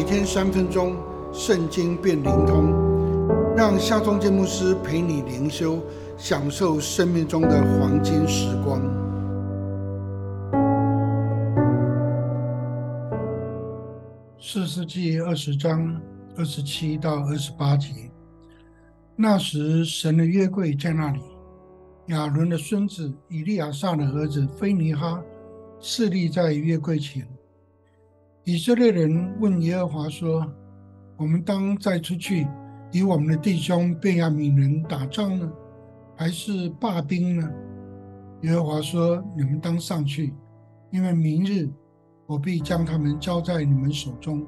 每天三分钟，圣经变灵通，让夏忠建牧师陪你灵修，享受生命中的黄金时光。四世纪二十章二十七到二十八节，那时神的约柜在那里，亚伦的孙子以利亚撒的儿子菲尼哈侍立在约柜前。以色列人问耶和华说：“我们当再出去与我们的弟兄便雅悯人打仗呢，还是罢兵呢？”耶和华说：“你们当上去，因为明日我必将他们交在你们手中。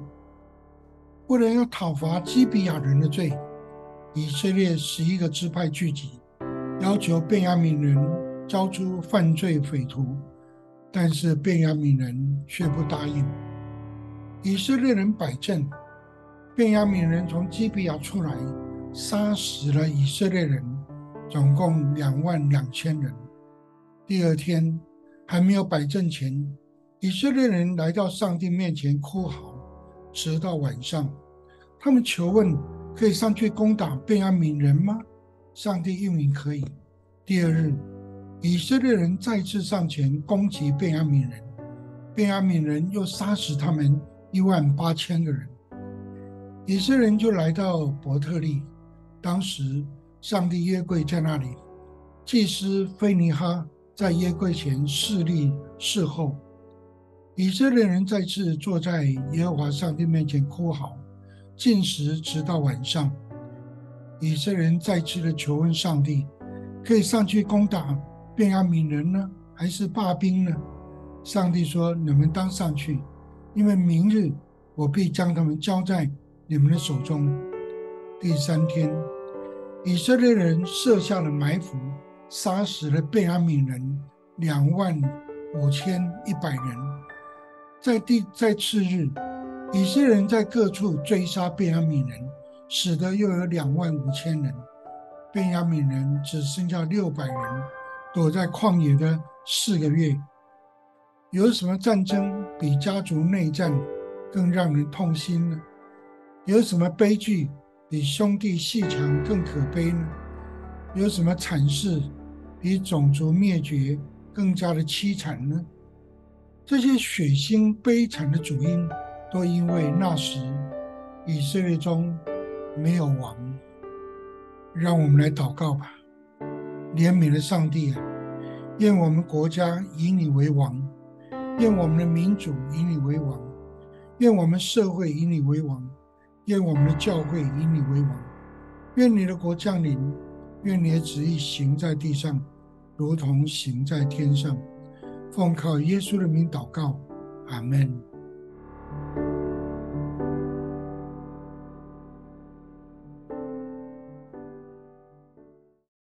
为了要讨伐基比亚人的罪，以色列十一个支派聚集，要求便雅悯人交出犯罪匪徒，但是便雅悯人却不答应。”以色列人摆阵，便雅悯人从基比亚出来，杀死了以色列人，总共两万两千人。第二天还没有摆阵前，以色列人来到上帝面前哭嚎，直到晚上，他们求问可以上去攻打便雅悯人吗？上帝应允可以。第二日，以色列人再次上前攻击便雅悯人，便雅悯人又杀死他们。一万八千个人，以色列人就来到伯特利。当时，上帝约柜在那里，祭司菲尼哈在约柜前侍立侍候。以色列人再次坐在耶和华上帝面前哭嚎，进食直到晚上。以色列人再次的求问上帝：可以上去攻打便雅悯人呢，还是罢兵呢？上帝说：你们当上去。因为明日我必将他们交在你们的手中。第三天，以色列人设下了埋伏，杀死了贝亚敏人两万五千一百人。在第在次日，以色列人在各处追杀贝亚敏人，使得又有两万五千人。贝亚敏人只剩下六百人，躲在旷野的四个月。有什么战争比家族内战更让人痛心呢？有什么悲剧比兄弟戏强更可悲呢？有什么惨事比种族灭绝更加的凄惨呢？这些血腥悲惨的主因，都因为那时以色列中没有王。让我们来祷告吧，怜悯的上帝啊，愿我们国家以你为王。愿我们的民主以你为王，愿我们社会以你为王，愿我们的教会以你为王，愿你的国降临，愿你的旨意行在地上，如同行在天上。奉靠耶稣的名祷告，阿门。